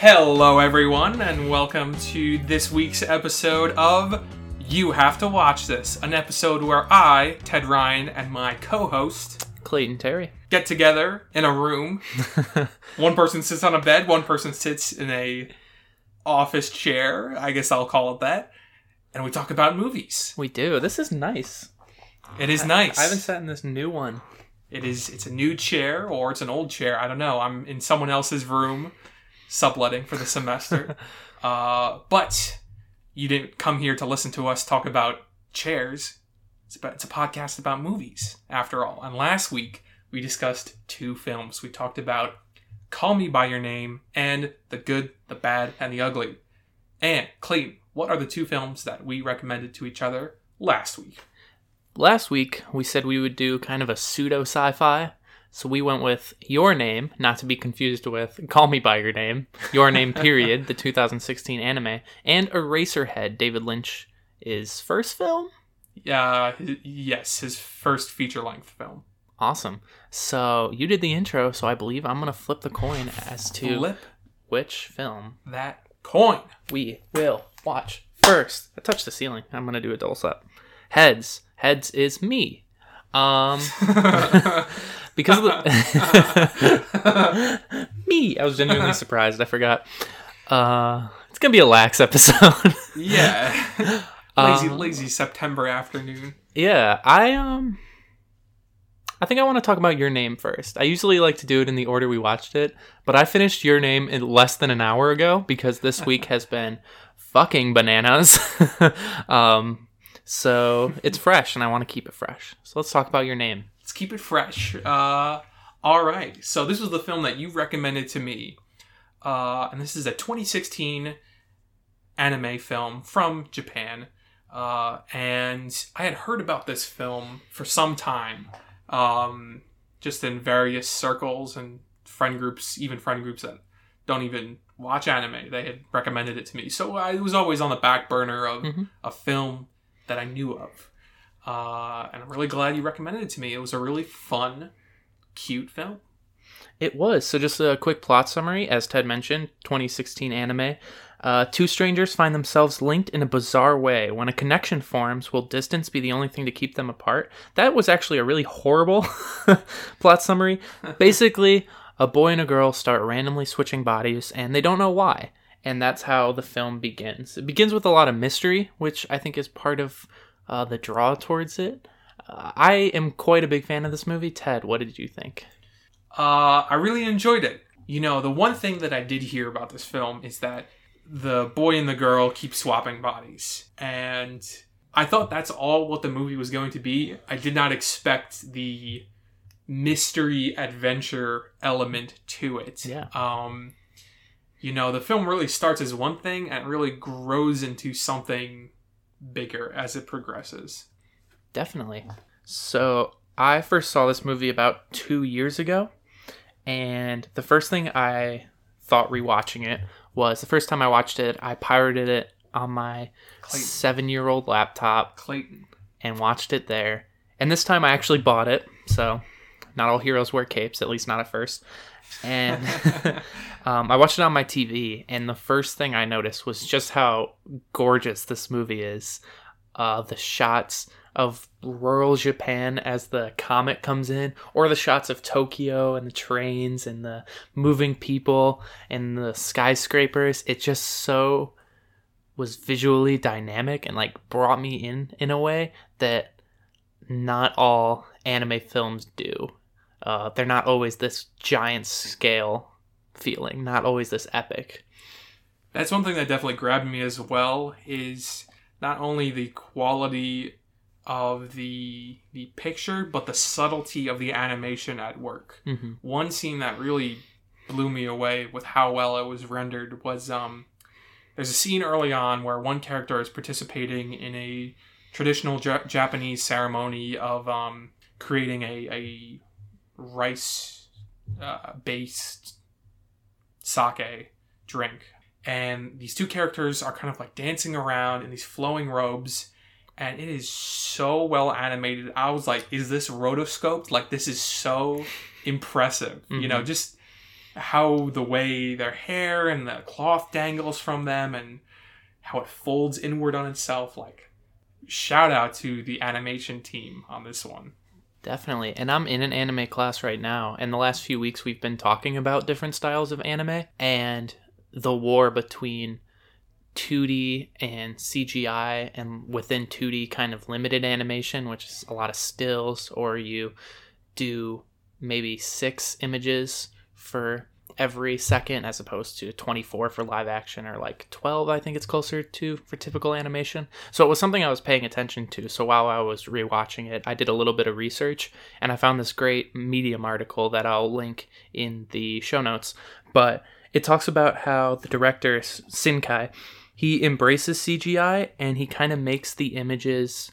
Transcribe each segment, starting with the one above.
Hello, everyone, and welcome to this week's episode of You Have to Watch This, an episode where I, Ted Ryan, and my co host Clayton Terry. get together in a room. one person sits on a bed, one person sits in a office chair, I guess I'll call it that, and we talk about movies. We do. This is nice. It is nice. I haven't sat in this new one. It is it's a new chair or it's an old chair. I don't know. I'm in someone else's room subletting for the semester. uh, but you didn't come here to listen to us talk about chairs. It's about it's a podcast about movies after all. And last week we discussed two films. We talked about Call Me by Your Name and The Good, the Bad, and the Ugly. And Clayton, what are the two films that we recommended to each other last week? Last week, we said we would do kind of a pseudo sci fi. So we went with Your Name, not to be confused with Call Me By Your Name, Your Name, period, the 2016 anime, and Eraserhead, David Lynch's first film. Uh, yes, his first feature length film. Awesome. So you did the intro, so I believe I'm going to flip the coin as to Flip which film that coin. we will watch first. I touched the ceiling. I'm going to do a double up. Heads. Heads is me. Um, because of the me, I was genuinely surprised. I forgot. Uh, it's gonna be a lax episode. yeah. lazy, Um, lazy September afternoon. yeah, I um, I think I want to talk about your name first. I usually like to do it in the order we watched it, but I finished your name in less than an hour ago because this week has been fucking bananas. um, so it's fresh, and I want to keep it fresh. So let's talk about your name. Let's keep it fresh. Uh, all right. So this was the film that you recommended to me, uh, and this is a 2016 anime film from Japan. Uh, and I had heard about this film for some time, um, just in various circles and friend groups, even friend groups that don't even watch anime. They had recommended it to me, so I it was always on the back burner of Mhm. a film that I knew of. Uh, and I'm really glad you recommended it to me. It was a really fun, cute film. It was. So, just a quick plot summary. As Ted mentioned, 2016 anime. Uh, two strangers find themselves linked in a bizarre way. When a connection forms, will distance be the only thing to keep them apart? That was actually a really horrible plot summary. Basically, a boy and a girl start randomly switching bodies, and they don't know why. And that's how the film begins. It begins with a lot of mystery, which I think is part of uh, the draw towards it. Uh, I am quite a big fan of this movie. Ted, what did you think? Uh, I really enjoyed it. You know, the one thing that I did hear about this film is that the boy and the girl keep swapping bodies. And I thought that's all what the movie was going to be. I did not expect the mystery adventure element to it. Yeah. Um, you know, the film really starts as one thing and really grows into something bigger as it progresses. Definitely. So I first saw this movie about two years ago, and the first thing I thought rewatching it was the first time I watched it, I pirated it on my Clayton. seven year old laptop Clayton. and watched it there. And this time I actually bought it, so not all heroes wear capes, at least not at first. And um, I watched it on my TV, and the first thing I noticed was just how gorgeous this movie is. Uh, the shots of rural Japan as the comet comes in, or the shots of Tokyo and the trains and the moving people and the skyscrapers. It just so was visually dynamic and like brought me in in a way that not all anime films do. Uh, they're not always this giant scale feeling, not always this epic. That's one thing that definitely grabbed me as well is not only the quality of the the picture but the subtlety of the animation at work. hmm One scene that really blew me away with how well it was rendered was um there's a scene early on where one character is participating in a traditional ja- Japanese ceremony of um creating a a rice uh, based sake drink and these two characters are kind of like dancing around in these flowing robes and it is so well animated i was like is this rotoscoped like this is so impressive you know Mhm. just how the way their hair and the cloth dangles from them and how it folds inward on itself. Like, shout out to the animation team on this one. Definitely. And I'm in an anime class right now. And the last few weeks we've been talking about different styles of anime and the war between 2D and CGI and within 2D kind of limited animation, which is a lot of stills, or you do maybe six images for every second as opposed to 24 for live action or like 12 i think it's closer to for typical animation. So it was something i was paying attention to. So while i was rewatching it i did a little bit of research and i found this great medium article that i'll link in the show notes. But it talks about how the director Shinkai he embraces CGI and he kind of makes the images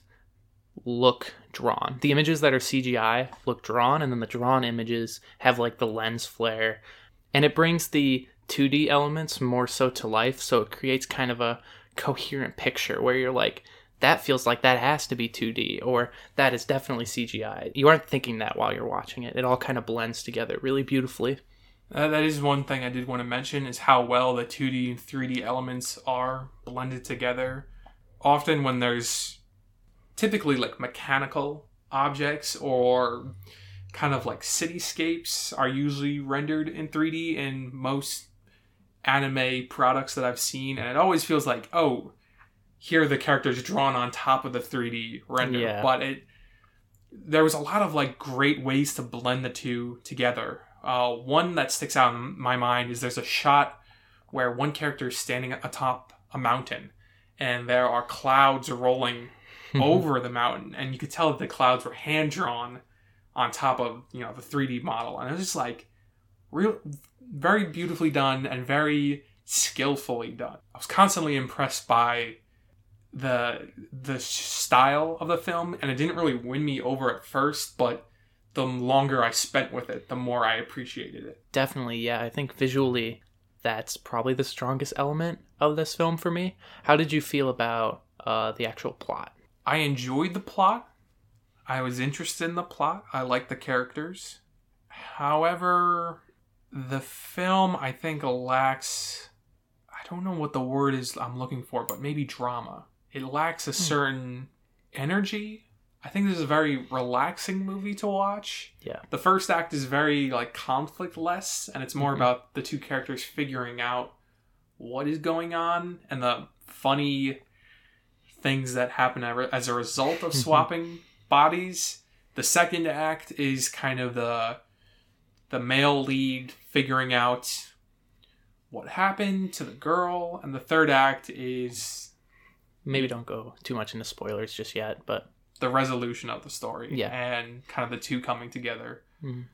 look drawn. The images that are CGI look drawn, and then the drawn images have like the lens flare, and it brings the 2D elements more so to life. So it creates kind of a coherent picture where you're like, that feels like that has to be 2D, or that is definitely CGI. You aren't thinking that while you're watching it. It all kind of blends together really beautifully. Uh, that is one thing I did want to mention is how well the 2D and 3D elements are blended together. Often when there's typically like mechanical objects or kind of like cityscapes are usually rendered in 3D in most anime products that I've seen and it always feels like oh here the characters drawn on top of the 3D render Yeah. but it there was a lot of like great ways to blend the two together uh, one that sticks out in my mind is there's a shot where one character is standing atop a mountain and there are clouds rolling over the mountain and you could tell that the clouds were hand drawn on top of you know the 3d model and it was just like real very beautifully done and very skillfully done i was constantly impressed by the the style of the film and it didn't really win me over at first but the longer i spent with it the more i appreciated it Definitely, yeah. I think visually, that's probably the strongest element of this film for me. How did you feel about uh, the actual plot? I enjoyed the plot. I was interested in the plot. I liked the characters. However, the film I think lacks I don't know what the word is I'm looking for, but maybe drama. It lacks a certain energy. I think this is a very relaxing movie to watch. Yeah. The first act is very like conflict less and it's more Mhm. about the two characters figuring out what is going on and the funny things that happen as a result of Mhm. swapping bodies. The second act is kind of the the male lead figuring out what happened to the girl, and the third act is Maybe don't go too much into spoilers just yet, but the resolution of the story. Yeah. and kind of the two coming together. Mhm.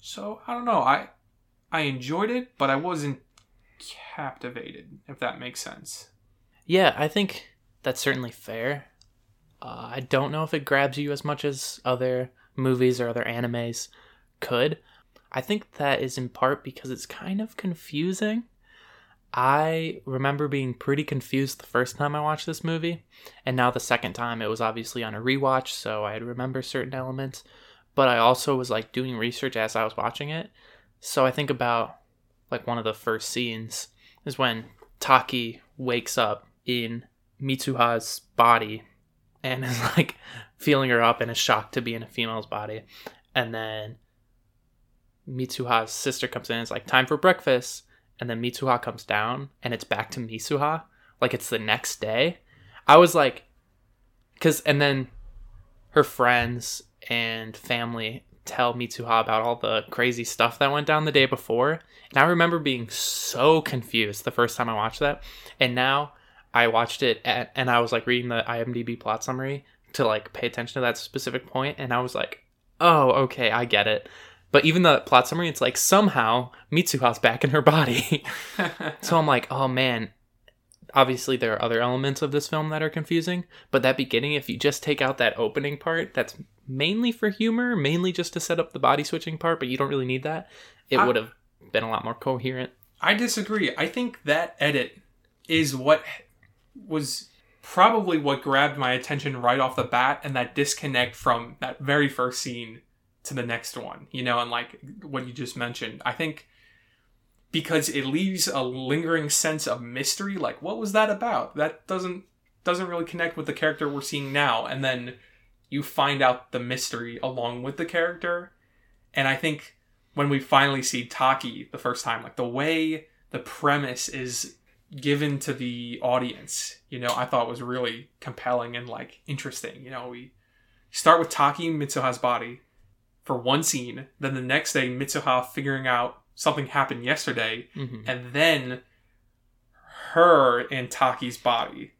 So I don't know. I I enjoyed it, but I wasn't captivated. If that makes sense. yeah, I think that's certainly fair. Uh, I don't know if it grabs you as much as other movies or other animes could. I think that is in part because it's kind of confusing. I remember being pretty confused the first time I watched this movie, and now the second time it was obviously on a rewatch, so I remember certain elements. But I also was like doing research as I was watching it, so I think about like one of the first scenes is when Taki wakes up in Mitsuha's body and is like feeling her up and is shocked to be in a female's body. And then Mitsuha's sister comes in is like, time for breakfast. And then Mitsuha comes down and it's back to Mitsuha. Like it's the next day. I was like, because, and then her friends and family tell Mitsuha about all the crazy stuff that went down the day before. And I remember being so confused the first time I watched that. And now I watched it at, and I was like reading the IMDb plot summary to like pay attention to that specific point, and I was like, oh, okay, I get it. But even the plot summary, it's like somehow Mitsuha's back in her body. so I'm like, oh man. Obviously, there are other elements of this film that are confusing, but that beginning, if you just take out that opening part, that's mainly for humor, mainly just to set up the body switching part, but you don't really need that. It would have been a lot more coherent. I disagree. I think that edit is what was probably what grabbed my attention right off the bat, and that disconnect from that very first scene to the next one. You know, and like what you just mentioned, I think because it leaves a lingering sense of mystery. Like, what was that about? That doesn't doesn't really connect with the character we're seeing now. And then you find out the mystery along with the character. And I think when we finally see Taki the first time, like the way the premise is given to the audience, you know, I thought was really compelling and like interesting. You know, we start with Taki Mitsuha's body for one scene, then the next day Mitsuha figuring out something happened yesterday, Mhm. and then her and Taki's body.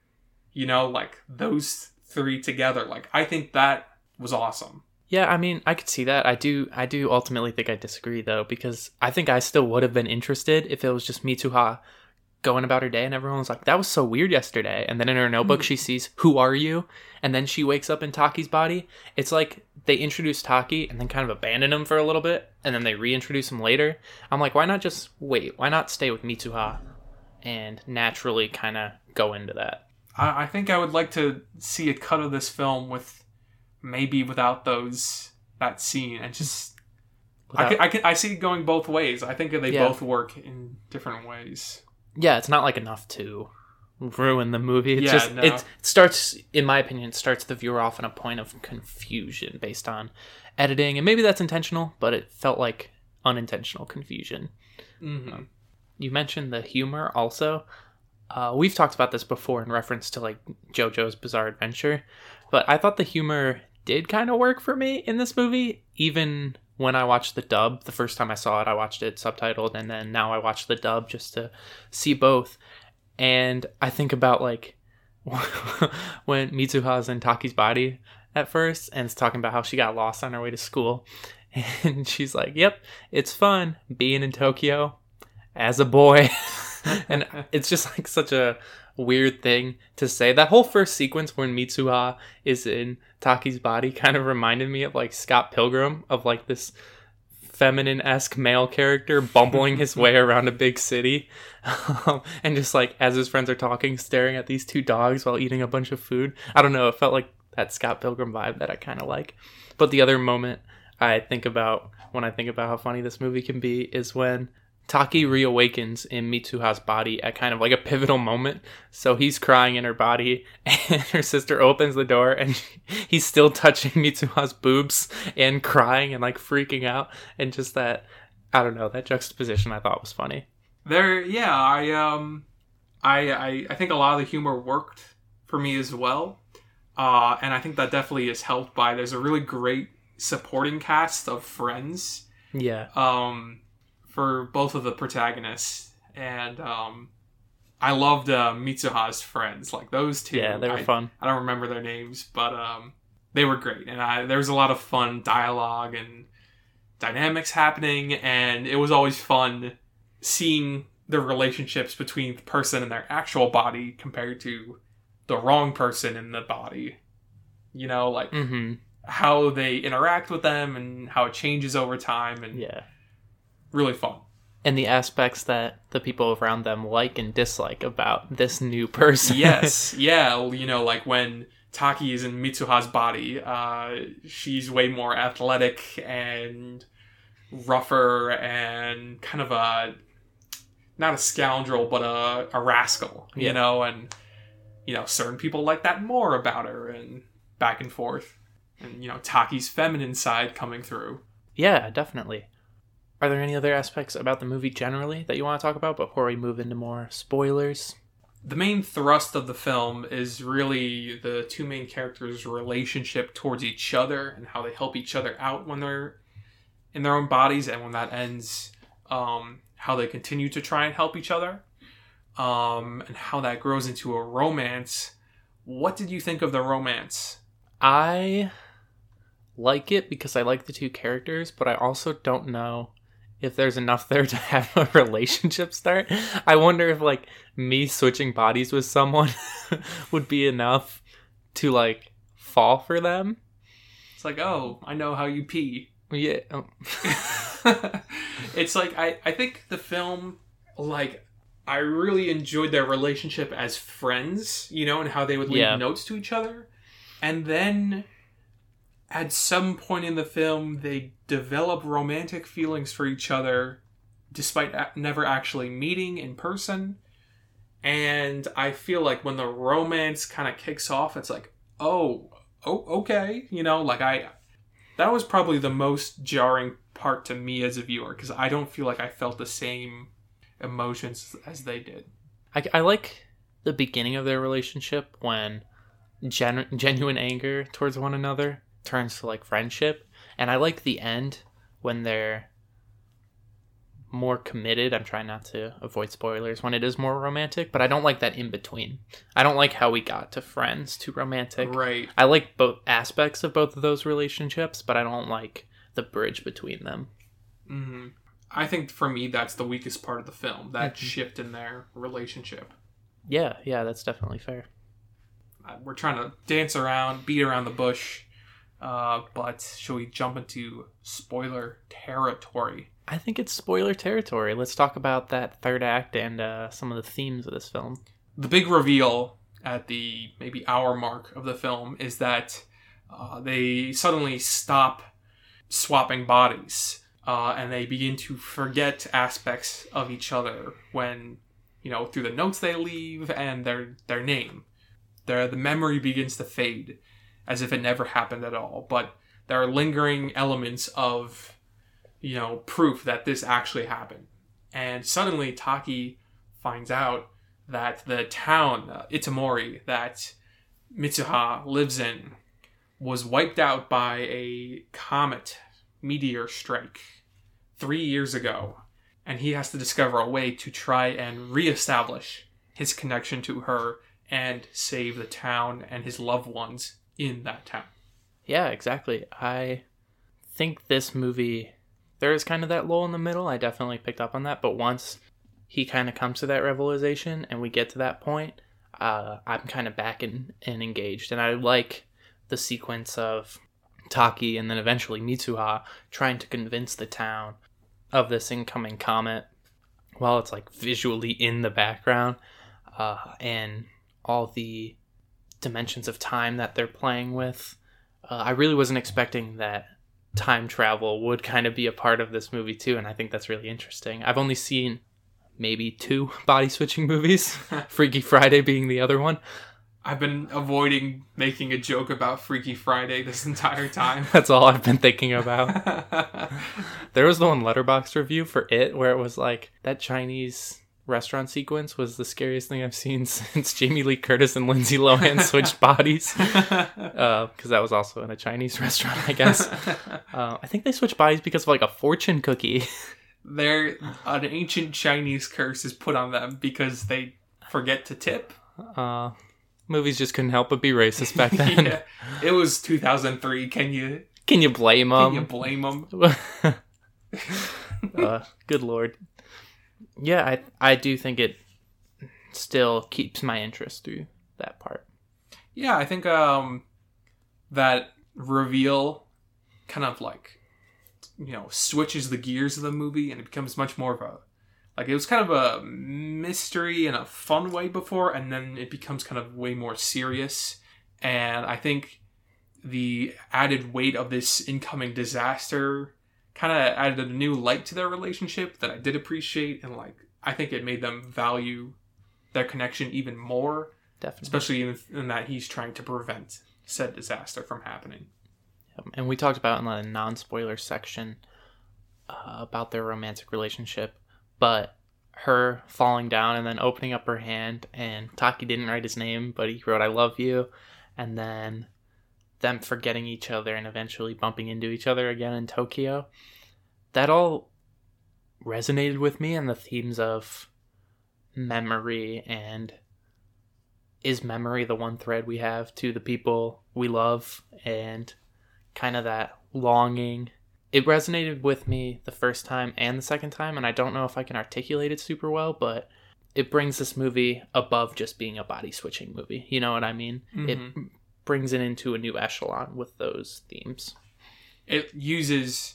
You know, like those three together. Like I think that was awesome. Yeah, I mean, I could see that. I do I do ultimately think I disagree though because I think I still would have been interested if it was just Mitsuha going about her day and everyone was like that was so weird yesterday and then in her notebook hmm. she sees who are you and then she wakes up in Taki's body. It's like they introduce Taki and then kind of abandon him for a little bit and then they reintroduce him later. I'm like why not just wait? Why not stay with Mitsuha and naturally kind of go into that? I, I think I would like to see a cut of this film with maybe without those that scene and just I can, I can I see it going both ways. I think they Yeah. both work in different ways. Yeah, it's not like enough to ruin the movie. It's Yeah, just no. it, starts, in my opinion, it starts the viewer off in a point of confusion based on editing, and maybe that's intentional, but it felt like unintentional confusion. hmm You mentioned the humor also. Uh, we've talked about this before in reference to like JoJo's Bizarre Adventure, but I thought the humor did kind of work for me in this movie, even when I watched the dub. The first time I saw it, I watched it subtitled, and then now I watch the dub just to see both. And I think about like when Mitsuha's in Taki's body at first, and it's talking about how she got lost on her way to school. And she's like, Yep, it's fun being in Tokyo as a boy. and it's just like such a weird thing to say. That whole first sequence when Mitsuha is in Taki's body kind of reminded me of like Scott Pilgrim, of like this feminine esque male character bumbling his way around a big city. Um, and just like as his friends are talking, staring at these two dogs while eating a bunch of food. I don't know, it felt like that Scott Pilgrim vibe that I kind of like. But the other moment I think about when I think about how funny this movie can be is when Taki reawakens in Mitsuha's body at kind of like a pivotal moment. So he's crying in her body, and her sister opens the door, and he's still touching Mitsuha's boobs and crying and like freaking out. And just that, I don't know, that juxtaposition I thought was funny. There, yeah, I um, I, I I think a lot of the humor worked for me as well, uh, and I think that definitely is helped by there's a really great supporting cast of friends Yeah. um, for both of the protagonists, and um, I loved uh, Mitsuha's friends, like those two. Yeah, they were I, fun. I don't remember their names, but um, they were great, and I, there was a lot of fun dialogue and dynamics happening, and it was always fun seeing the relationships between the person and their actual body compared to the wrong person in the body. You know, like Mm-hmm. how they interact with them and how it changes over time, and Yeah. Really fun. And the aspects that the people around them like and dislike about this new person. yes, yeah, you know, like when Taki is in Mitsuha's body, uh, she's way more athletic and rougher and kind of a not a scoundrel, but a, a rascal, you Yeah. know, and you know, certain people like that more about her and back and forth. And you know, Taki's feminine side coming through. Yeah, definitely. Are there any other aspects about the movie generally that you want to talk about before we move into more spoilers? the main thrust of the film is really the two main characters' relationship towards each other and how they help each other out when they're in their own bodies, and when that ends, um, how they continue to try and help each other, um, and how that grows into a romance. What did you think of the romance? I like it because I like the two characters, but I also don't know if there's enough there to have a relationship start. I wonder if like me switching bodies with someone would be enough to like fall for them. It's like, oh, I know how you pee. Yeah. um, it's like I, I think the film like I really enjoyed their relationship as friends, you know, and how they would leave Yeah. notes to each other. And then at some point in the film they develop romantic feelings for each other despite never actually meeting in person. And I feel like when the romance kind of kicks off, it's like, oh, oh, okay, you know, like I, that was probably the most jarring part to me as a viewer because I don't feel like I felt the same emotions as they did. I, I like the beginning of their relationship when gen- genuine anger towards one another turns to like friendship, and I like the end when they're more committed. I'm trying not to avoid spoilers when it is more romantic, but I don't like that in between. I don't like how we got to friends to romantic. Right. I like both aspects of both of those relationships, but I don't like the bridge between them. hmm I think for me, that's the weakest part of the film that Mhm. shift in their relationship. Yeah, yeah, that's definitely fair. Uh, we're trying to dance around, beat around the bush, uh, but shall we jump into spoiler territory? I think it's spoiler territory. Let's talk about that third act and uh, some of the themes of this film. The big reveal at the maybe hour mark of the film is that uh, they suddenly stop swapping bodies uh, and they begin to forget aspects of each other when you know through the notes they leave and their their name their the memory begins to fade as if it never happened at all but there are lingering elements of you know proof that this actually happened. And suddenly taki finds out that the town uh, Itomori that mitsuha lives in was wiped out by a comet meteor strike three years ago, and he has to discover a way to try and reestablish his connection to her and save the town and his loved ones in that town. Yeah, exactly. I think this movie there is kind of that lull in the middle. I definitely picked up on that, but once he kind of comes to that revelation and we get to that point, uh, I'm kind of back and, and engaged, and I like the sequence of Taki and then eventually Mitsuha trying to convince the town of this incoming comet while it's like visually in the background uh, and all the dimensions of time that they're playing with. Uh, I really wasn't expecting that time travel would kind of be a part of this movie too, and I think that's really interesting. I've only seen maybe two body switching movies, Freaky Friday being the other one. I've been avoiding making a joke about Freaky Friday this entire time. That's all I've been thinking about. There was the one Letterboxd review for it where it was like that Chinese restaurant sequence was the scariest thing I've seen since Jamie Lee Curtis and Lindsay Lohan switched bodies. Because that was also in a Chinese restaurant, I guess. Uh, I think they switched bodies because of like a fortune cookie. There, an ancient Chinese curse is put on them because they forget to tip. Uh, movies just couldn't help but be racist back then. yeah, it was 2003. Can you Can you blame them? can you blame them? uh, good lord. Yeah, I I do think it still keeps my interest through that part. Yeah, I think um that reveal kind of like you know switches the gears of the movie and it becomes much more of a like it was kind of a mystery in a fun way before and then it becomes kind of way more serious and I think the added weight of this incoming disaster kind of added a new light to their relationship that I did appreciate and like I think it made them value their connection even more Definitely. especially in, in that he's trying to prevent said disaster from happening. And we talked about in the non spoiler section uh, about their romantic relationship, but her falling down and then opening up her hand, and Taki didn't write his name, but he wrote "I love you," and then them forgetting each other and eventually bumping into each other again in Tokyo. That all resonated with me, and the themes of memory and is memory the one thread we have to the people we love and kind of that longing. It resonated with me the first time and the second time, and I don't know if I can articulate it super well, but it brings this movie above just being a body switching movie. You know what I mean? It Mhm. Brings it into a new echelon with those themes. It uses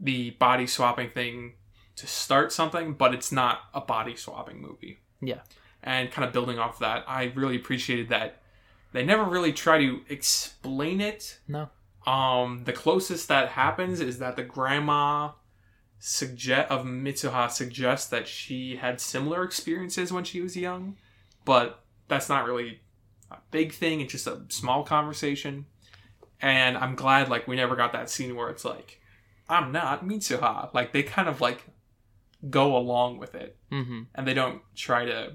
the body swapping thing to start something, but it's not a body swapping movie. Yeah. And kind of building off that, I really appreciated that they never really try to explain it. No. Um, the closest that happens is that the grandma suggest of Mitsuha suggests that she had similar experiences when she was young, but that's not really a big thing. It's just a small conversation, and I'm glad like we never got that scene where it's like, I'm not Mitsuha. Like they kind of like go along with it, hmm and they don't try to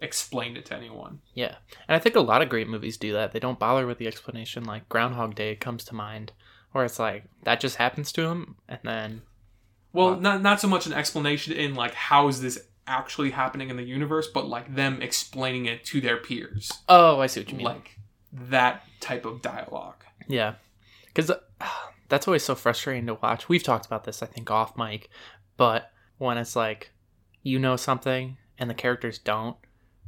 explain it to anyone. Yeah. And I think a lot of great movies do that. They don't bother with the explanation. Like Groundhog Day comes to mind, where it's like, that just happens to him, and then. Well, Wow. not not so much an explanation in like how is this actually happening in the universe, but like them explaining it to their peers, Oh, I see what you mean. like that type of dialogue. Yeah. Because that's always so frustrating to watch. We've talked about this, I think, off mic, but when it's like, you know something and the characters don't,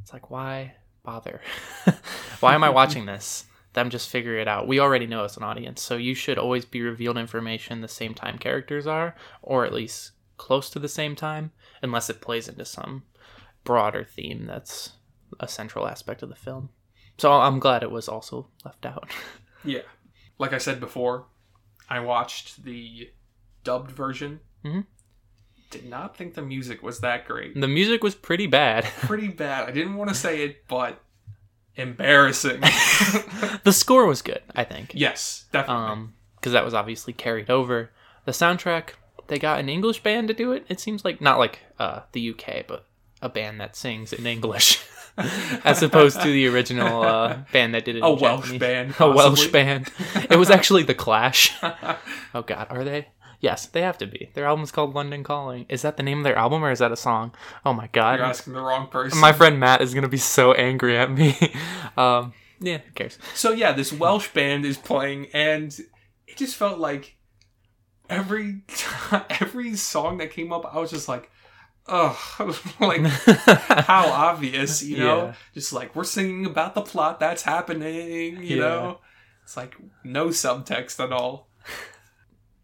it's like, why bother? why am I watching this? Them just figure it out. We already know as an audience, so you should always be revealed information the same time characters are, or at least close to the same time, unless it plays into some broader theme that's a central aspect of the film. So I'm glad it was also left out. Yeah, like I said before, I watched the dubbed version. Mhm. Did not think the music was that great. The music was pretty bad. Pretty bad. I didn't want to say it, but embarrassing. the score was good, I think. yes, definitely. Um, because that was obviously carried over. The soundtrack, they got an English band to do it. It seems like not like uh the UK, but a band that sings in English, as opposed to the original uh, band that did it. a Welsh Japanese. band. A Welsh band. It was actually the Clash. Oh God, are they? Yes, they have to be. Their album's called London Calling. Is that the name of their album or is that a song? Oh my God. You're asking the wrong person. My friend Matt is gonna be so angry at me. um, yeah, who cares? So yeah, this Welsh band is playing, and it just felt like every every song that came up, I was just like, oh, like how obvious, you know? Yeah. Just like we're singing about the plot that's happening, you Yeah. know? It's like no subtext at all.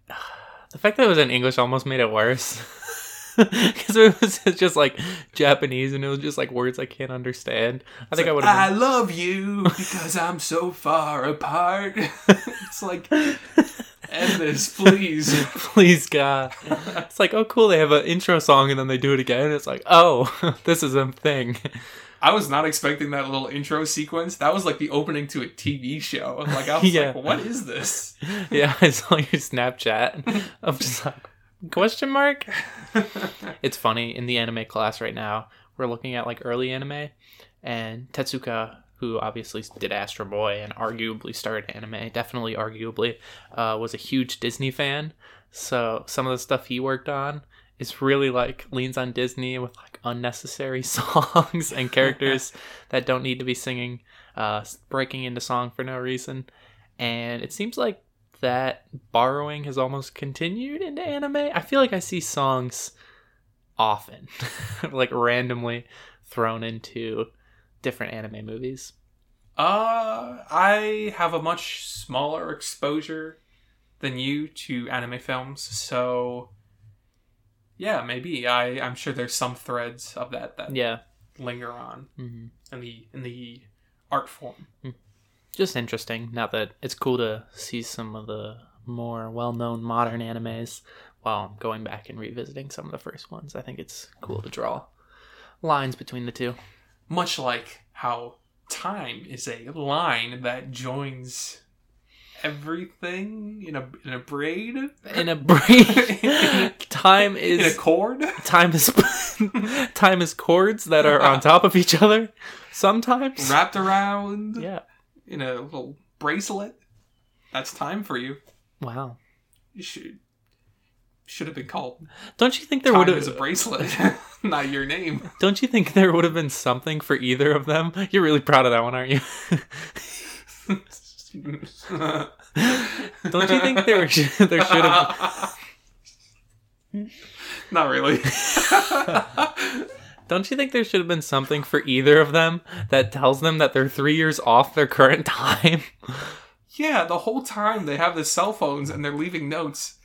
the fact that it was in English almost made it worse. Because it was just like Japanese and it was just like words I can't understand. I think I would I have. love you because I'm so far apart. it's like end this, please. Please God, it's like oh cool they have an intro song and then they do it again. It's like oh this is a thing. I was not expecting that little intro sequence. That was like the opening to a TV show. Like I was Yeah. like, what is this? yeah, I saw your Snapchat. I'm just like question mark. It's funny in the anime class right now. We're looking at like early anime, and Tezuka, who obviously did Astro Boy and arguably started anime, definitely arguably, uh, was a huge Disney fan. So some of the stuff he worked on is really like leans on Disney with like unnecessary songs and characters that don't need to be singing, uh, breaking into song for no reason. And it seems like that borrowing has almost continued into anime. I feel like I see songs often, like randomly thrown into different anime movies. Uh, I have a much smaller exposure than you to anime films, so yeah, maybe I I'm sure there's some threads of that that Yeah. linger on hmm in the in the art form. Just interesting. Now that it's cool to see some of the more well-known modern animes while going back and revisiting some of the first ones. I think it's cool to draw lines between the two. Much like how time is a line that joins everything in a in a braid In a braid, time is in a is chord. time is time is chords that are on top of each other. Sometimes, wrapped around yeah. in a little bracelet. That's time for you. Wow. You should should have been called Don't you think there would time is a bracelet, not your name. Don't you think there would have been something for either of them? You're really proud of that one, aren't you? Don't you think there should, there should have? Not really. Don't you think there should have been something for either of them that tells them that they're three years off their current time? yeah, the whole time they have the cell phones and they're leaving notes.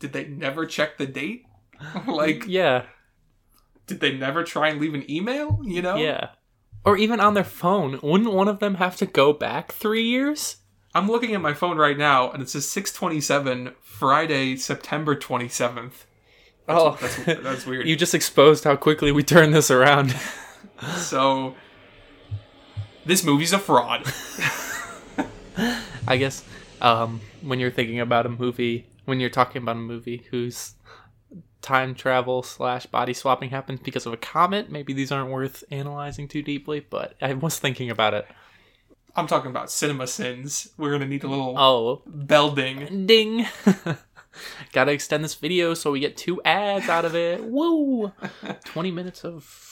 Did they never check the date? like, Yeah, did they never try and leave an email? You know? yeah. Or even on their phone, wouldn't one of them have to go back three years? I'm looking at my phone right now and it says 627, Friday, September 27th. Oh, that's, that's weird. you just exposed how quickly we turn this around. so this movie's a fraud. I guess um, when you're thinking about a movie, when you're talking about a movie whose time travel slash body swapping happens because of a comet, maybe these aren't worth analyzing too deeply. But I was thinking about it. I'm talking about CinemaSins. We're gonna need a little Oh, bell ding. ding! Gotta extend this video so we get two ads out of it. Woo! 20 minutes of.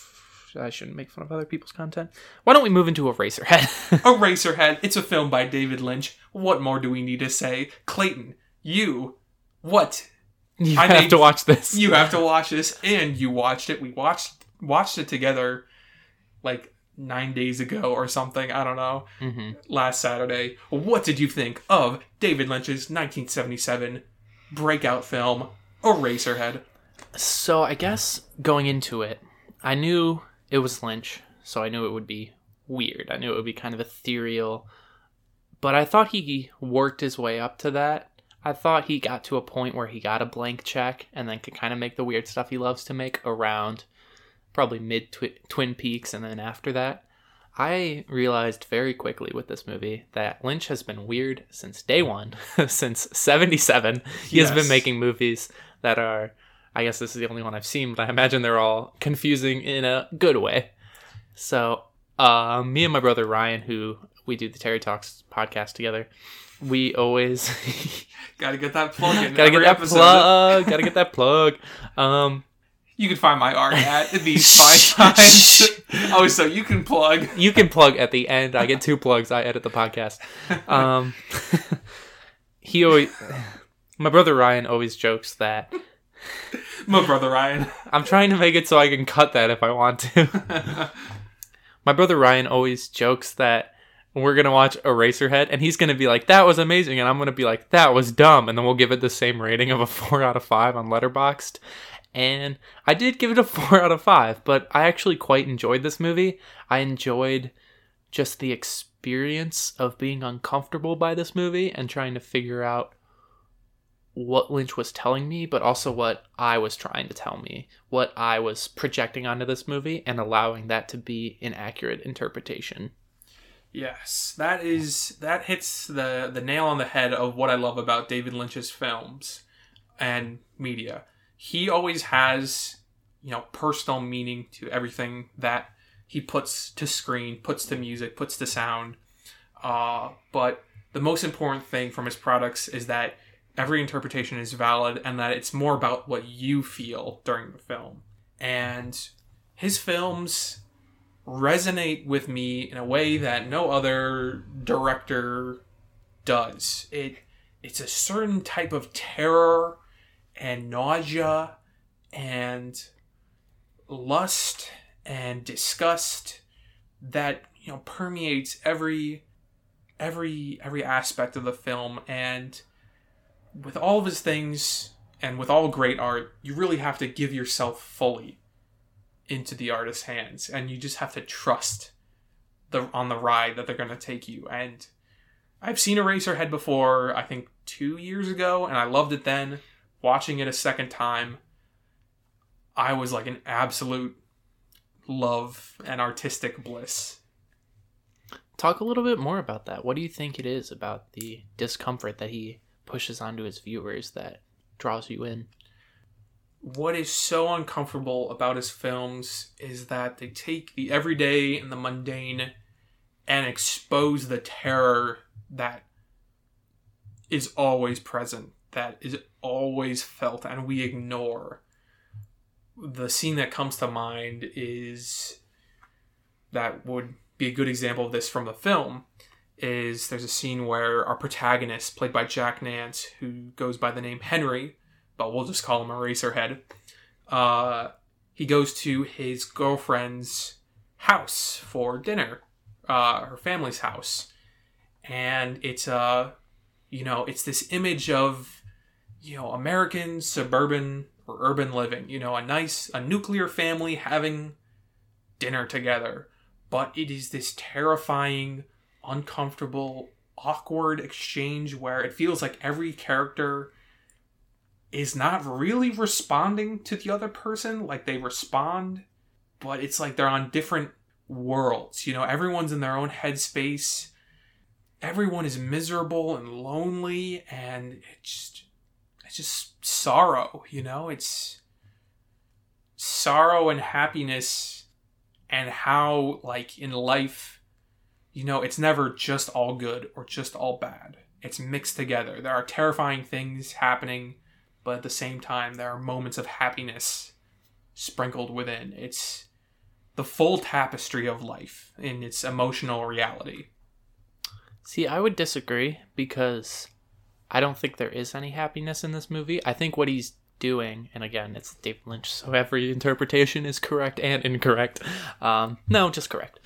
I shouldn't make fun of other people's content. Why don't we move into Eraserhead? Eraserhead. It's a film by David Lynch. What more do we need to say? Clayton, you, what? you I have made- to watch this. You have to watch this, and you watched it. We watched watched it together, like nine days ago or something. I don't know. hmm Last Saturday. What did you think of David Lynch's 1977 breakout film, Eraserhead? So I guess going into it, I knew it was Lynch, so I knew it would be weird. I knew it would be kind of ethereal. But I thought he worked his way up to that. I thought he got to a point where he got a blank check and then could kind of make the weird stuff he loves to make around probably mid Twin Peaks and then after that. I realized very quickly with this movie that Lynch has been weird since day one, since 77. He has been making movies that are I guess this is the only one I've seen, but I imagine they're all confusing in a good way. So, uh, me and my brother Ryan, who we do the Terry Talks podcast together, we always Gotta get that plug in. gotta get that episode. plug, gotta get that plug. Um, You can find my art at these fine times. oh, so you can plug. you can plug at the end. I get two plugs. I edit the podcast. Um, he always, my brother Ryan always jokes that My brother Ryan. I'm trying to make it so I can cut that if I want to. My brother Ryan always jokes that we're gonna watch Eraserhead, and he's gonna be like, "That was amazing," and I'm gonna be like, "That was dumb," and then we'll give it the same rating of a four out of five on Letterboxd. And I did give it a four out of five, but I actually quite enjoyed this movie. I enjoyed just the experience of being uncomfortable by this movie and trying to figure out what Lynch was telling me, but also what I was trying to tell me, what I was projecting onto this movie, and allowing that to be an accurate interpretation. Yes, that is that hits the the nail on the head of what I love about David Lynch's films and media. He always has, you know, personal meaning to everything that he puts to screen, puts to music, puts to sound. Uh, but the most important thing from his products is that every interpretation is valid and that it's more about what you feel during the film. And his films resonate with me in a way that no other director does. It it's a certain type of terror and nausea and lust and disgust that you know permeates every every every aspect of the film and with all of his things and with all great art you really have to give yourself fully into the artist's hands and you just have to trust the on the ride that they're going to take you and I've seen Eraserhead before I think 2 years ago and I loved it then watching it a second time I was like an absolute love and artistic bliss Talk a little bit more about that. What do you think it is about the discomfort that he pushes onto his viewers that draws you in? What is so uncomfortable about his films is that they take the everyday and the mundane and expose the terror that is always present, that is always felt, and we ignore. The scene that comes to mind is that would be a good example of this from the film is there's a scene where our protagonist played by Jack Nance who goes by the name Henry but we'll just call him Eraserhead. Uh, he goes to his girlfriend's house for dinner, uh, her family's house, and it's uh, you know, it's this image of you know American suburban or urban living. You know, a nice a nuclear family having dinner together, but it is this terrifying, uncomfortable, awkward exchange where it feels like every character is not really responding to the other person like they respond, but it's like they're on different worlds. You know, everyone's in their own headspace. Everyone is miserable and lonely, and it's just, it's just sorrow. You know, it's sorrow and happiness, and how like in life, you know, it's never just all good or just all bad. It's mixed together. There are terrifying things happening, but at the same time, there are moments of happiness sprinkled within. It's the full tapestry of life in its emotional reality. See, I would disagree because I don't think there is any happiness in this movie. I think what he's doing, and again, it's David Lynch, so every interpretation is correct and incorrect. Um, no, just correct.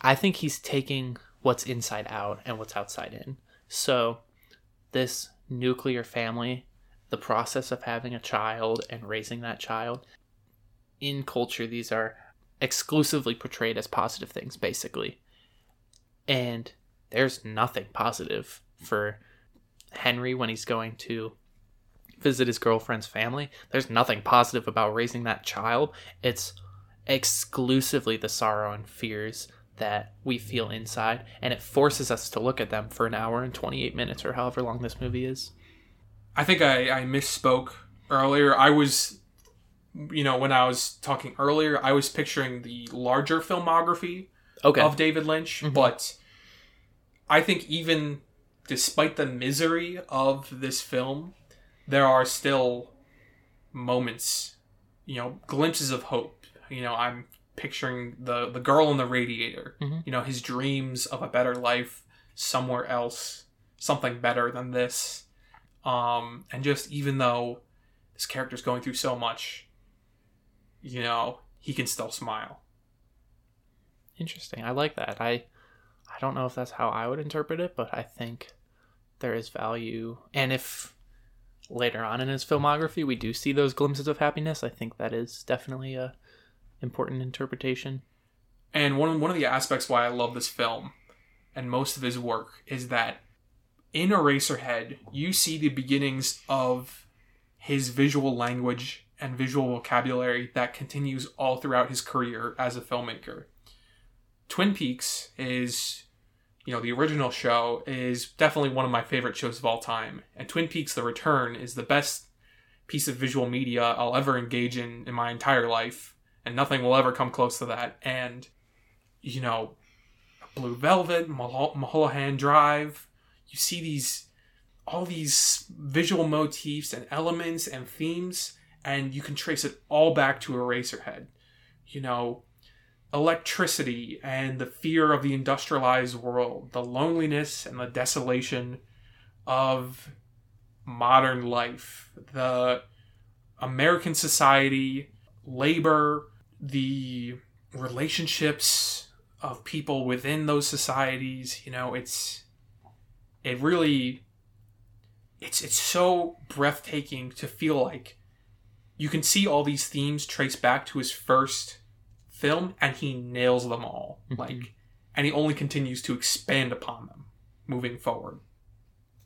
I think he's taking what's inside out and what's outside in. So, this nuclear family, the process of having a child and raising that child, in culture, these are exclusively portrayed as positive things, basically. And there's nothing positive for Henry when he's going to visit his girlfriend's family. There's nothing positive about raising that child. It's exclusively the sorrow and fears that we feel inside, and it forces us to look at them for an hour and 28 minutes or however long this movie is. I think I, I misspoke earlier. I was you know, when I was talking earlier, I was picturing the larger filmography Okay. of David Lynch, Mhm. but I think even despite the misery of this film, there are still moments, you know, glimpses of hope. You know, I'm picturing the the girl in the radiator. Mhm. You know, his dreams of a better life somewhere else, something better than this. Um, and just even though this character's going through so much, you know, he can still smile. Interesting. I like that. I I don't know if that's how I would interpret it, but I think there is value. And if later on in his filmography we do see those glimpses of happiness, I think that is definitely a important interpretation. And one one of the aspects why I love this film and most of his work is that in Eraserhead, you see the beginnings of his visual language and visual vocabulary that continues all throughout his career as a filmmaker. Twin Peaks is, you know, the original show is definitely one of my favorite shows of all time. And Twin Peaks The Return is the best piece of visual media I'll ever engage in in my entire life. And nothing will ever come close to that. And, you know, Blue Velvet, Mul- Mulholland Drive, you see these, all these visual motifs and elements and themes, and you can trace it all back to Eraserhead. You know, electricity and the fear of the industrialized world, the loneliness and the desolation of modern life, the American society, labor, the relationships of people within those societies, you know, it's it really it's it's so breathtaking to feel like you can see all these themes traced back to his first film and he nails them all Mhm. like and he only continues to expand upon them moving forward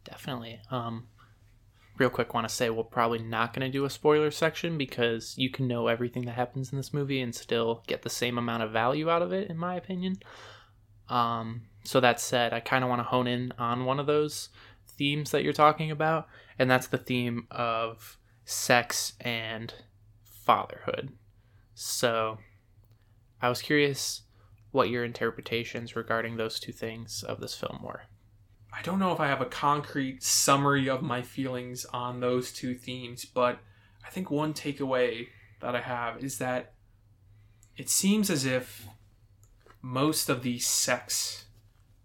Definitely. Um real quick want to say we're probably not going to do a spoiler section because you can know everything that happens in this movie and still get the same amount of value out of it in my opinion. Um so that said, I kind of want to hone in on one of those themes that you're talking about and that's the theme of sex and fatherhood. So I was curious what your interpretations regarding those two things of this film were. I don't know if I have a concrete summary of my feelings on those two themes, but I think one takeaway that I have is that it seems as if most of the sex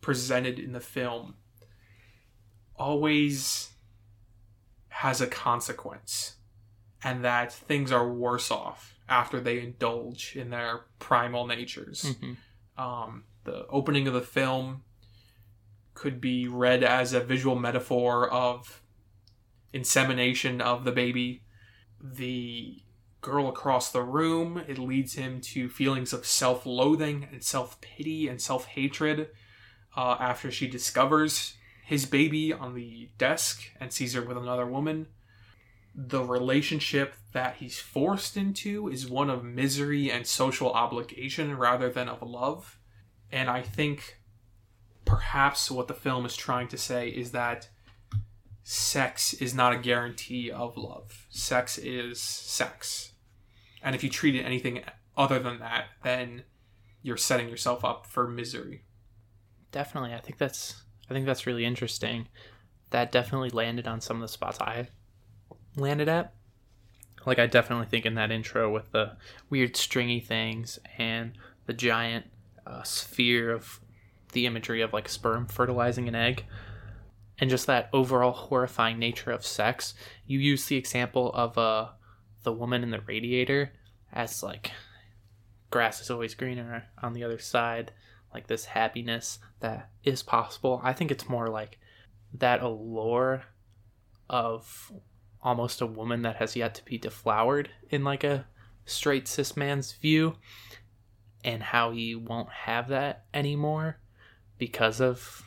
presented in the film always has a consequence, and that things are worse off after they indulge in their primal natures Mhm. um, the opening of the film could be read as a visual metaphor of insemination of the baby. The girl across the room, it leads him to feelings of self loathing and self pity and self hatred uh, after she discovers his baby on the desk and sees her with another woman. the relationship that he's forced into is one of misery and social obligation rather than of love. And I think perhaps what the film is trying to say is that sex is not a guarantee of love. Sex is sex. And if you treat it anything other than that, then you're setting yourself up for misery. Definitely. I think that's I think that's really interesting. That definitely landed on some of the spots I landed at. Like I definitely think in that intro with the weird stringy things and the giant uh, sphere of the imagery of like sperm fertilizing an egg and just that overall horrifying nature of sex. You use the example of uh, the woman in the radiator as like grass is always greener on the other side, like this happiness that is possible. I think it's more like that allure of almost a woman that has yet to be deflowered in like a straight cis man's view and how he won't have that anymore because of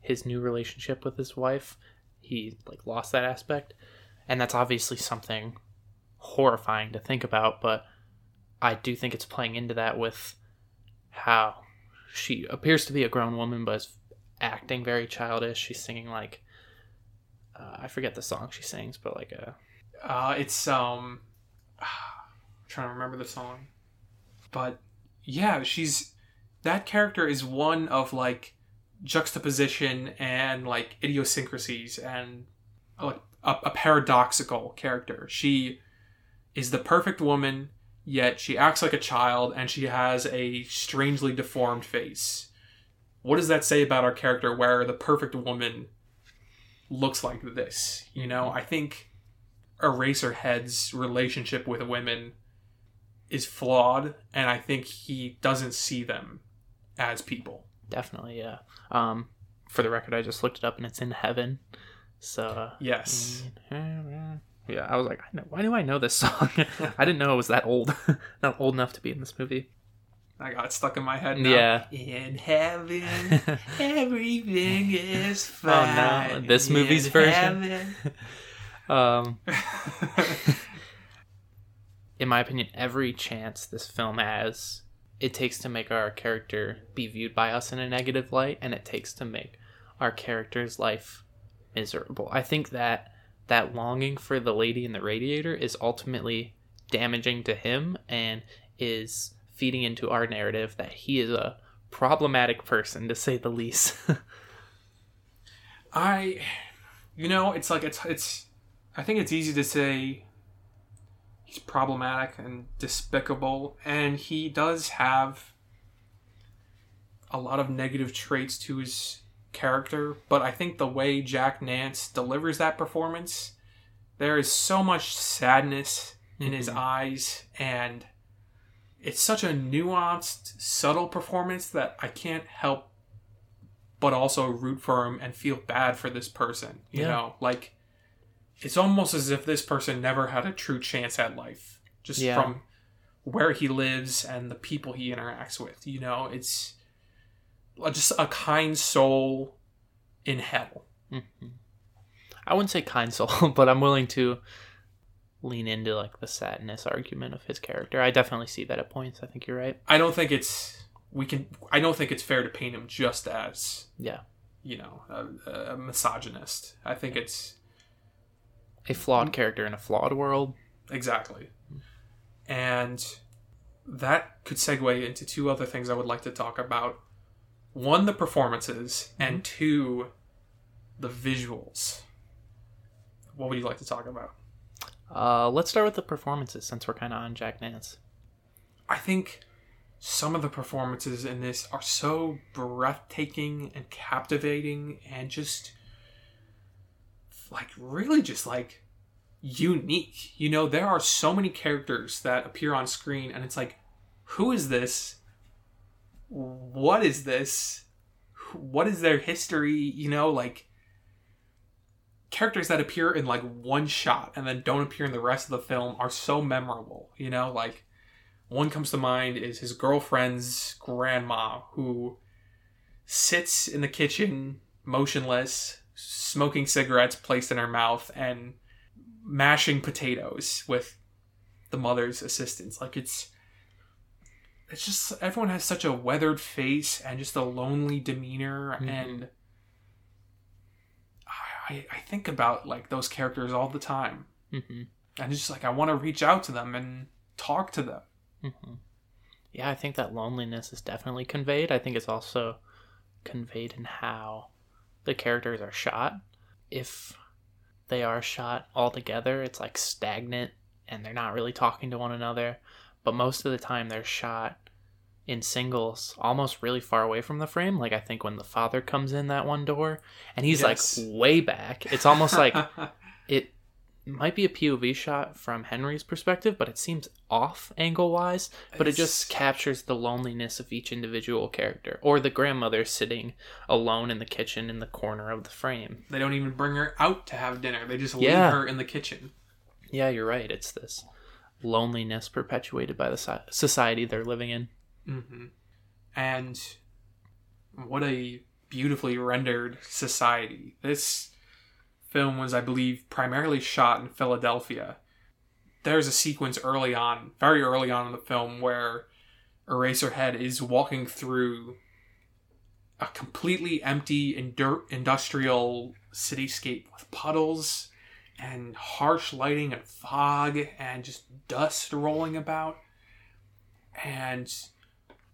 his new relationship with his wife he like lost that aspect and that's obviously something horrifying to think about but i do think it's playing into that with how she appears to be a grown woman but is acting very childish. She's singing like uh, i forget the song she sings but like a Uh, it's um, I'm trying to remember the song, but yeah, she's that character is one of like juxtaposition and like idiosyncrasies and like a, a paradoxical character. She is the perfect woman, yet she acts like a child and she has a strangely deformed face. What does that say about our character where the perfect woman looks like this? You know, I think Eraserhead's relationship with women is flawed, and I think he doesn't see them as people. definitely yeah um for the record i just looked it up and it's in heaven so uh, Yes. Yeah i was like I know, why do i know this song i didn't know it was that old not old enough to be in this movie I got stuck in my head now. Yeah. In heaven, everything is fine. Oh, no. This movie's In version? um in my opinion, every chance this film has, it takes to make our character be viewed by us in a negative light, and it takes to make our character's life miserable. I think that that longing for the lady in the radiator is ultimately damaging to him and is feeding into our narrative that he is a problematic person to say the least. I, you know, it's like it's it's. I think it's easy to say he's problematic and despicable, and he does have a lot of negative traits to his character. But I think the way Jack Nance delivers that performance, there is so much sadness in his Mhm. eyes, and it's such a nuanced, subtle performance that I can't help but also root for him and feel bad for this person. You Yeah. know, like it's almost as if this person never had a true chance at life, just Yeah. from where he lives and the people he interacts with. You know, it's just a kind soul in hell. Mhm. I wouldn't say kind soul, but I'm willing to lean into like the sadness argument of his character. I definitely see that at points. I think you're right. I don't think it's we can. I don't think it's fair to paint him just as Yeah. you know a, a misogynist. I think it's A flawed character in a flawed world. Exactly. And that could segue into two other things I would like to talk about. One, the performances, and two, the visuals. What would you like to talk about? Uh, let's start with the performances since we're kind of on Jack Nance. I think some of the performances in this are so breathtaking and captivating and just like really just like unique. You know, there are so many characters that appear on screen and it's like who is this? What is this? What is their history? You know, like characters that appear in like one shot and then don't appear in the rest of the film are so memorable, you know, like one comes to mind is his girlfriend's grandma who sits in the kitchen motionless, smoking cigarettes placed in her mouth and mashing potatoes with the mother's assistance. Like it's it's just everyone has such a weathered face and just a lonely demeanor Mhm. and I, I think about like those characters all the time hmm and it's just like I want to reach out to them and talk to them. hmm Yeah, I think that loneliness is definitely conveyed. I think it's also conveyed in how the characters are shot. If they are shot all together, it's like stagnant and they're not really talking to one another. But most of the time, they're shot in singles, almost really far away from the frame. Like, I think when the father comes in that one door and he's Yes. like way back, it's almost like it might be a POV shot from Henry's perspective, but it seems off angle wise. But it just captures the loneliness of each individual character, or the grandmother sitting alone in the kitchen in the corner of the frame. they don't even bring her out to have dinner. They just Yeah. leave her in the kitchen. Yeah, you're right. It's this loneliness perpetuated by the society they're living in. hmm And what a beautifully rendered society. This film was, I believe, primarily shot in Philadelphia. There's a sequence early on, very early on in the film, where Eraserhead is walking through a completely empty indur- industrial cityscape with puddles and harsh lighting and fog and just dust rolling about. And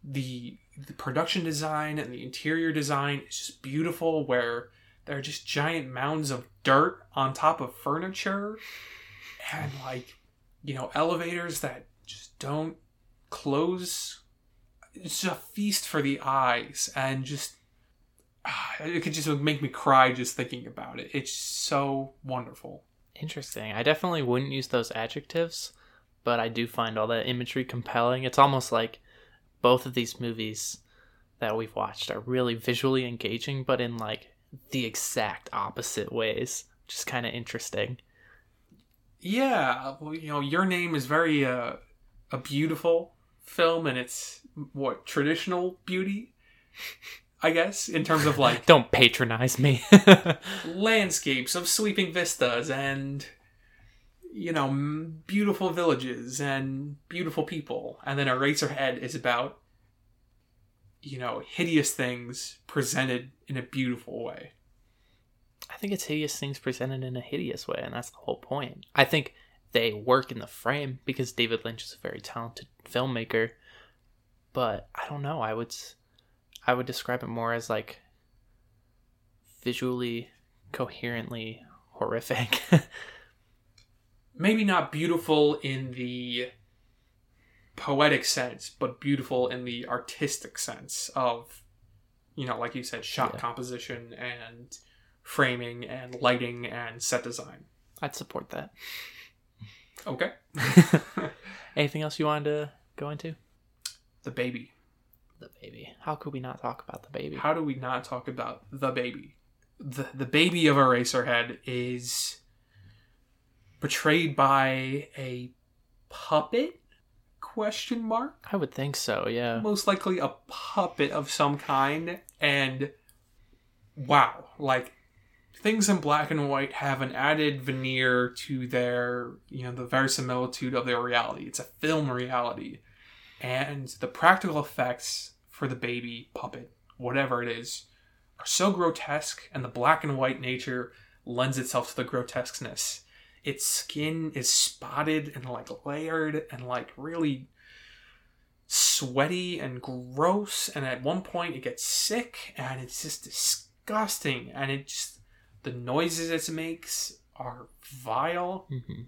the the production design and the interior design is just beautiful where there are just giant mounds of dirt on top of furniture and like you know elevators that just don't close. It's a feast for the eyes and just ah, it could just make me cry just thinking about it. It's so wonderful Interesting. I definitely wouldn't use those adjectives, but I do find all that imagery compelling. It's almost like both of these movies that we've watched are really visually engaging, but in like the exact opposite ways, which is kind of interesting. Yeah, well, you know, your name is very uh, a beautiful film, and it's what traditional beauty, I guess, in terms of like Don't patronize me. landscapes of sweeping vistas and you know beautiful villages and beautiful people, and then Eraserhead is about you know hideous things presented in a beautiful way. I think it's hideous things presented in a hideous way, and that's the whole point. I think they work in the frame because David Lynch is a very talented filmmaker, but I don't know. I would, I would describe it more as like visually, coherently horrific. maybe not beautiful in the poetic sense, but beautiful in the artistic sense of, you know, like you said, shot Yeah. composition and framing and lighting and set design. I'd support that. Okay. Anything else you wanted to go into? the baby. The baby. How could we not talk about the baby? How do we not talk about the baby? The the baby of Eraserhead is portrayed by a puppet question mark I would think so. Yeah. most likely a puppet of some kind and wow like things in black and white have an added veneer to their you know the verisimilitude of their reality it's a film reality and the practical effects for the baby puppet whatever it is are so grotesque and the black and white nature lends itself to the grotesqueness. Its skin is spotted and like layered and like really sweaty and gross and at one point it gets sick and it's just disgusting and it just the noises it makes are vile. Hmm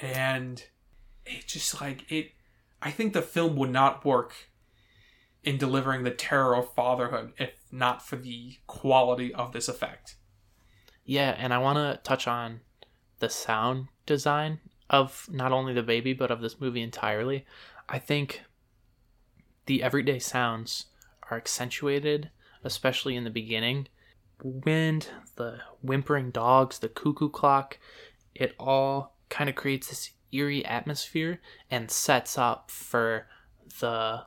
and it just like it i think the film would not work in delivering the terror of fatherhood if not for the quality of this effect Yeah, and I want to touch on the sound design of not only the baby but of this movie entirely. I think the everyday sounds are accentuated, especially in the beginning. Wind, the whimpering dogs, the cuckoo clock, it all kind of creates this eerie atmosphere and sets up for the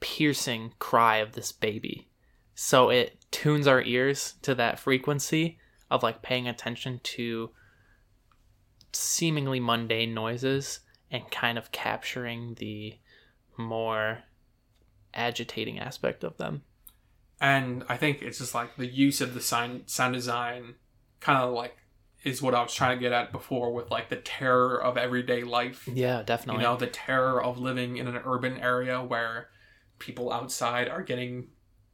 piercing cry of this baby. So it tunes our ears to that frequency of like paying attention to seemingly mundane noises and kind of capturing the more agitating aspect of them. and I think it's just like the use of the sound sound design, kind of like is what I was trying to get at before with like the terror of everyday life. Yeah, definitely. You know, the terror of living in an urban area where people outside are getting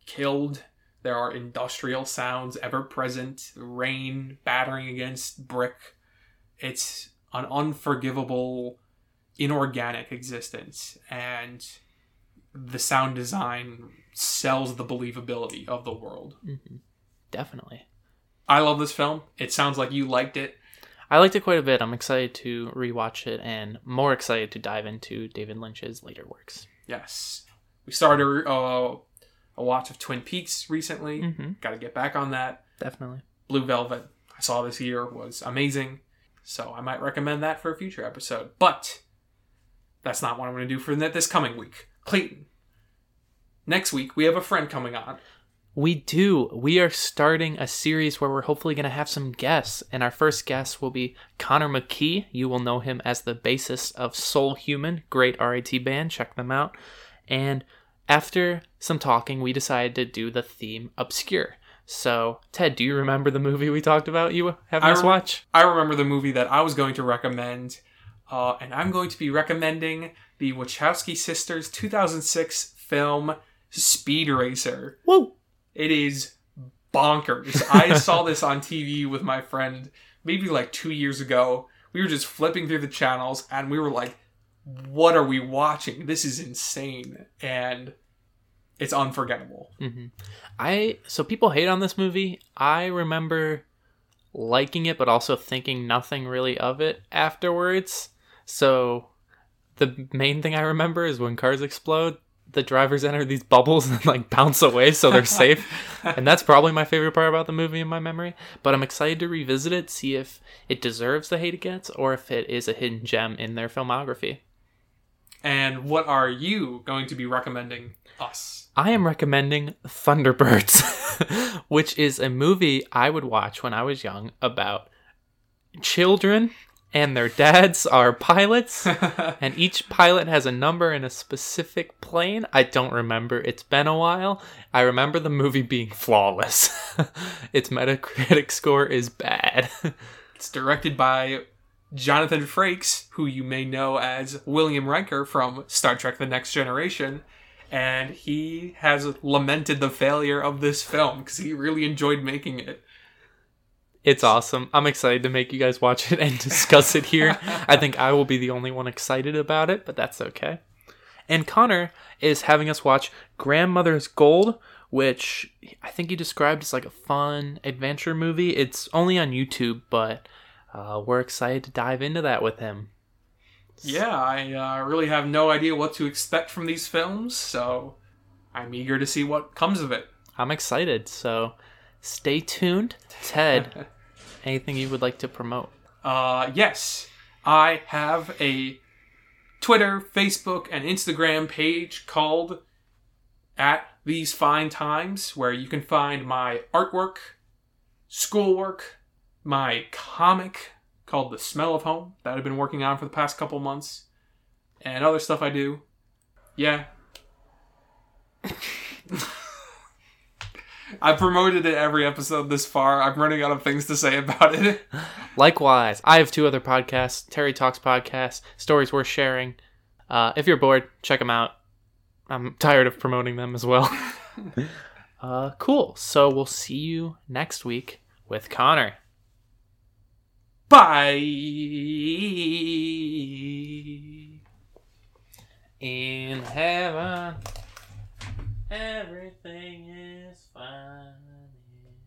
killed. There are industrial sounds ever present, rain battering against brick. It's an unforgivable, inorganic existence. And the sound design sells the believability of the world. Mhm. Definitely. I love this film. It sounds like you liked it. I liked it quite a bit. I'm excited to rewatch it and more excited to dive into David Lynch's later works. Yes. We started uh, a watch of Twin Peaks recently. Mm-hmm. Got to get back on that. Definitely. Blue Velvet, I saw this year, was amazing. So I might recommend that for a future episode. But that's not what I'm going to do for this coming week. Clayton, next week we have a friend coming on. We do. We are starting a series where we're hopefully going to have some guests. And our first guest will be Connor McKee. You will know him as the bassist of Soul Human, great RIT band. Check them out. And after some talking, we decided to do the theme Obscure. So, Ted, do you remember the movie we talked about you having I us watch? I remember the movie that I was going to recommend, uh, and I'm going to be recommending the Wachowski sisters' 2006 film Speed Racer. Whoa! It is bonkers. I saw this on TV with my friend maybe like two years ago. We were just flipping through the channels and we were like, what are we watching? This is insane. And it's unforgettable. hmm I so people hate on this movie. I remember liking it, but also thinking nothing really of it afterwards. So the main thing I remember is when cars explode, the drivers enter these bubbles and like bounce away, so they're safe. and that's probably my favorite part about the movie in my memory. But I'm excited to revisit it, see if it deserves the hate it gets, or if it is a hidden gem in their filmography. And what are you going to be recommending us? I am recommending Thunderbirds, which is a movie I would watch when I was young about children and their dads are pilots and each pilot has a number in a specific plane. I don't remember. It's been a while. I remember the movie being flawless. its Metacritic score is bad. It's directed by Jonathan Frakes, who you may know as William Riker from Star Trek The Next Generation. And he has lamented the failure of this film because he really enjoyed making it. It's awesome. I'm excited to make you guys watch it and discuss it here. I think I will be the only one excited about it, but that's okay. And Connor is having us watch Grandmother's Gold, which I think he described as like a fun adventure movie. It's only on YouTube, but uh, we're excited to dive into that with him. Yeah, I uh, really have no idea what to expect from these films, so I'm eager to see what comes of it. I'm excited, so stay tuned. Ted, anything you would like to promote? Uh, yes, I have a Twitter, Facebook, and Instagram page called At These Fine Times, where you can find my artwork, schoolwork, my comic called The Smell of Home that I've been working on for the past couple months, and other stuff I do. Yeah. I've promoted it every episode this far. I'm running out of things to say about it. Likewise, I have two other podcasts Terry Talks Podcast, Stories Worth Sharing. Uh, if you're bored, check them out. I'm tired of promoting them as well. uh, cool. So we'll see you next week with Connor. Bye. In heaven. Bye.